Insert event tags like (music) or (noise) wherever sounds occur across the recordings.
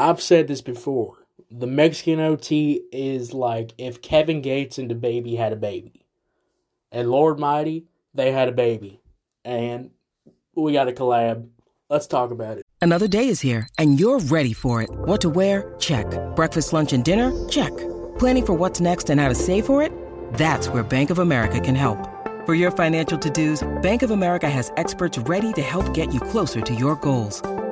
I've said this before. The Mexican OT is like if Kevin Gates and DaBaby had a baby. And Lord Mighty, they had a baby. And we got a collab. Let's talk about it. Another day is here, and you're ready for it. What to wear? Check. Breakfast, lunch, and dinner? Check. Planning for what's next and how to save for it? That's where Bank of America can help. For your financial to-dos, Bank of America has experts ready to help get you closer to your goals.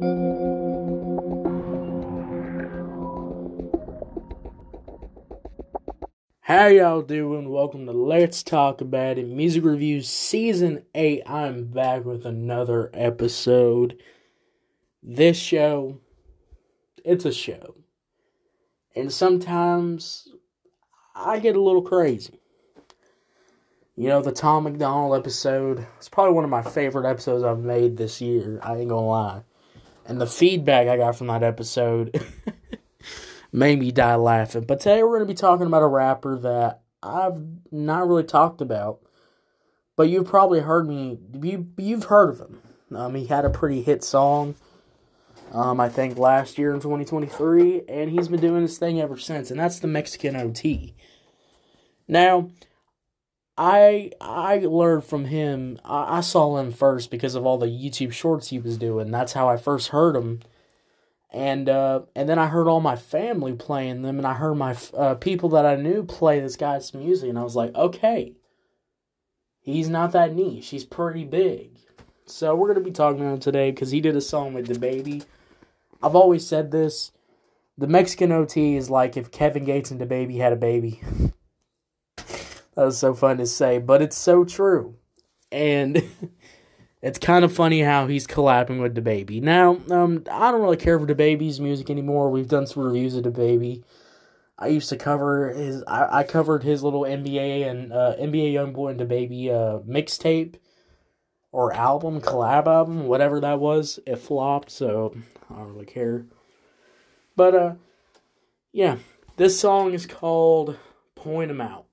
How y'all doing? Welcome to Let's Talk About It Music Reviews Season 8. I'm back with another episode. This show, it's a show. And sometimes I get a little crazy. You know, the Tom MacDonald episode, it's probably one of my favorite episodes I've made this year. I ain't gonna lie. And the feedback I got from that episode (laughs) made me die laughing. But today we're going to be talking about a rapper that I've not really talked about, but you've probably heard me. You you've heard of him. Um, he had a pretty hit song. Um, I think last year in 2023, and he's been doing this thing ever since, and that's the Mexican OT. Now, I I learned from him. I, I, saw him first because of all the YouTube shorts he was doing. That's how I first heard him, and uh, and then I heard all my family playing them, and I heard my uh, people that I knew play this guy's music, and I was like, okay, he's not that niche. He's pretty big. So we're gonna be talking about him today because he did a song with DaBaby. I've always said this. The Mexican OT is like if Kevin Gates and DaBaby had a baby. (laughs) That was so fun to say, but it's so true. And (laughs) it's kind of funny how he's collabing with DaBaby. Now, um, I don't really care for DaBaby's music anymore. We've done some reviews of DaBaby. I used to cover his. I, I covered his little NBA and uh, NBA YoungBoy and DaBaby uh, mixtape or album, collab album, whatever that was. It flopped, so I don't really care. But uh, yeah, this song is called "Point 'Em Out."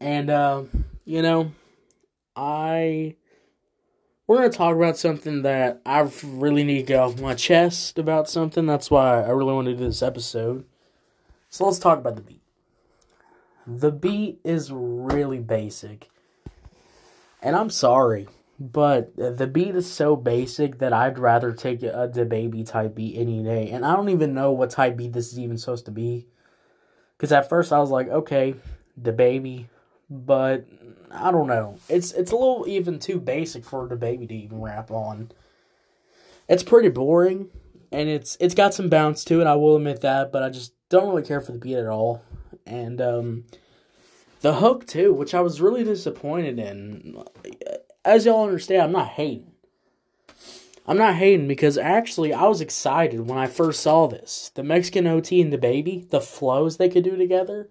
And, uh, you know, I. We're going to talk about something that I really need to get off my chest about something. That's why I really want to do this episode. So let's talk about the beat. The beat is really basic. And I'm sorry, but the beat is so basic that I'd rather take a DaBaby type beat any day. And I don't even know what type beat this is even supposed to be. Because at first I was like, okay, DaBaby, but I don't know. It's it's a little even too basic for DaBaby to even rap on. It's pretty boring, and it's it's got some bounce to it. I will admit that, but I just don't really care for the beat at all. And um, the hook too, which I was really disappointed in. As y'all understand, I'm not hating. I'm not hating because actually I was excited when I first saw this. The Mexican OT and DaBaby, the flows they could do together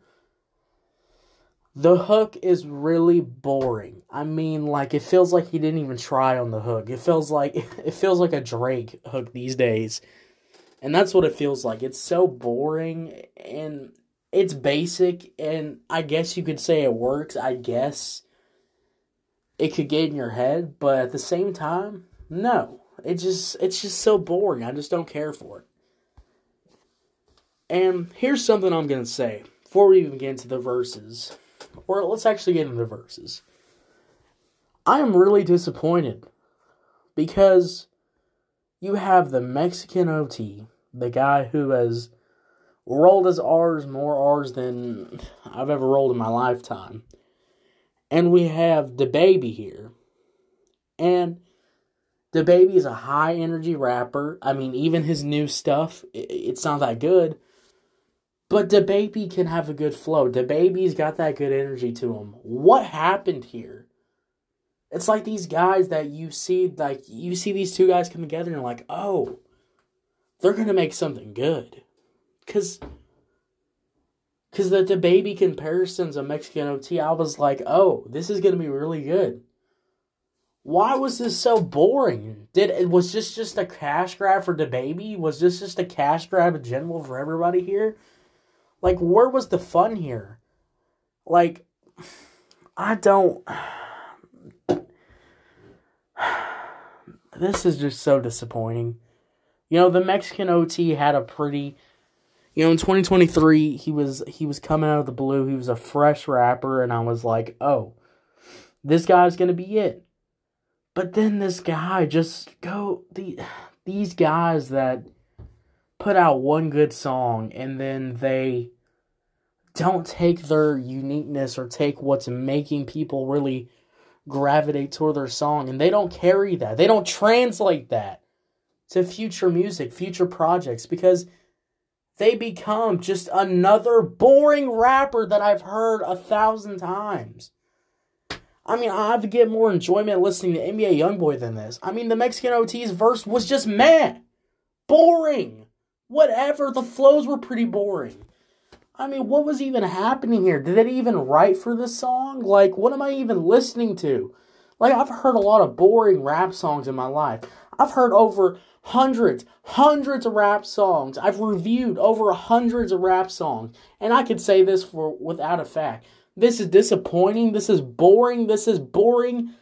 the hook is really boring. I mean, like it feels like he didn't even try on the hook. It feels like (laughs) it feels like a Drake hook these days. And that's what it feels like. It's so boring and it's basic and I guess you could say it works. I guess it could get in your head, but at the same time, no. It just it's just so boring. I just don't care for it. And here's something I'm going to say before we even get into the verses. Or let's actually get into verses. I am really disappointed because you have the Mexican OT, the guy who has rolled his R's more R's than I've ever rolled in my lifetime. And we have DaBaby here. And DaBaby is a high energy rapper. I mean, even his new stuff, it, it's not that good. But DaBaby can have a good flow. DaBaby's got that good energy to him. What happened here? It's like these guys that you see, like you see these two guys come together, and you're like, oh, they're gonna make something good, cause, cause the DaBaby comparisons of Mexican OT, I was like, oh, this is gonna be really good. Why was this so boring? Did it was this just a cash grab for DaBaby? Was this just a cash grab in general for everybody here? Like, where was the fun here? Like, I don't. (sighs) This is just so disappointing. You know, the Mexican OT had a pretty. You know, in 2023, he was he was coming out of the blue. He was a fresh rapper, and I was like, oh, this guy's gonna be it. But then this guy just go the (sighs) these guys that put out one good song and then they don't take their uniqueness or take what's making people really gravitate toward their song and they don't carry that. They don't translate that to future music, future projects because they become just another boring rapper that I've heard a thousand times. I mean, I get more enjoyment listening to NBA Youngboy than this. I mean, the Mexican OT's verse was just meh. Boring. Whatever. The flows were pretty boring. I mean, what was even happening here? Did they even write for this song? Like, what am I even listening to? Like, I've heard a lot of boring rap songs in my life. I've heard over hundreds, hundreds of rap songs. I've reviewed over hundreds of rap songs. And I could say this for without a fact. This is disappointing. This is boring. This is boring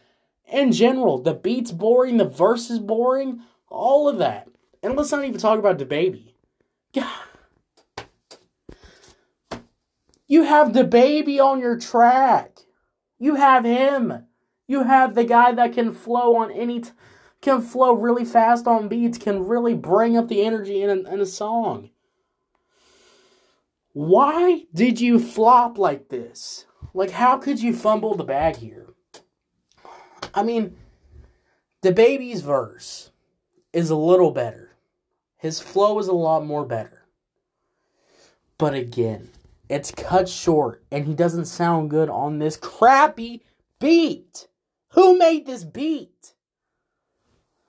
in general. The beat's boring. The verse is boring. All of that. And let's not even talk about DaBaby. You have DaBaby on your track. You have him. You have the guy that can flow on any, t- can flow really fast on beats, can really bring up the energy in a, in a song. Why did you flop like this? Like, how could you fumble the bag here? I mean, DaBaby's verse is a little better. His flow is a lot more better. But again, it's cut short and he doesn't sound good on this crappy beat. Who made this beat?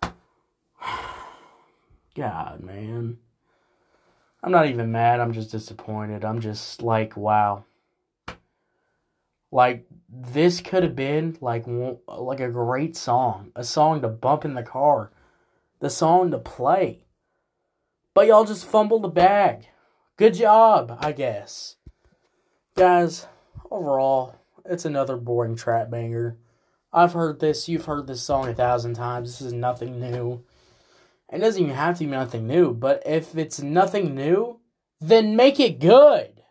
(sighs) God, man. I'm not even mad. I'm just disappointed. I'm just like, wow. Like this could have been like like a great song, a song to bump in the car, the song to play. But y'all just fumbled the bag. Good job, I guess. Guys, overall, it's another boring trap banger. I've heard this, you've heard this song a thousand times. This is nothing new. It doesn't even have to be nothing new, but if it's nothing new, then make it good.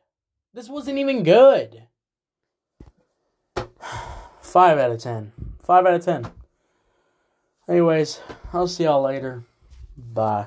This wasn't even good. (sighs) 5 out of 10. 5 out of 10. Anyways, I'll see y'all later. Bye.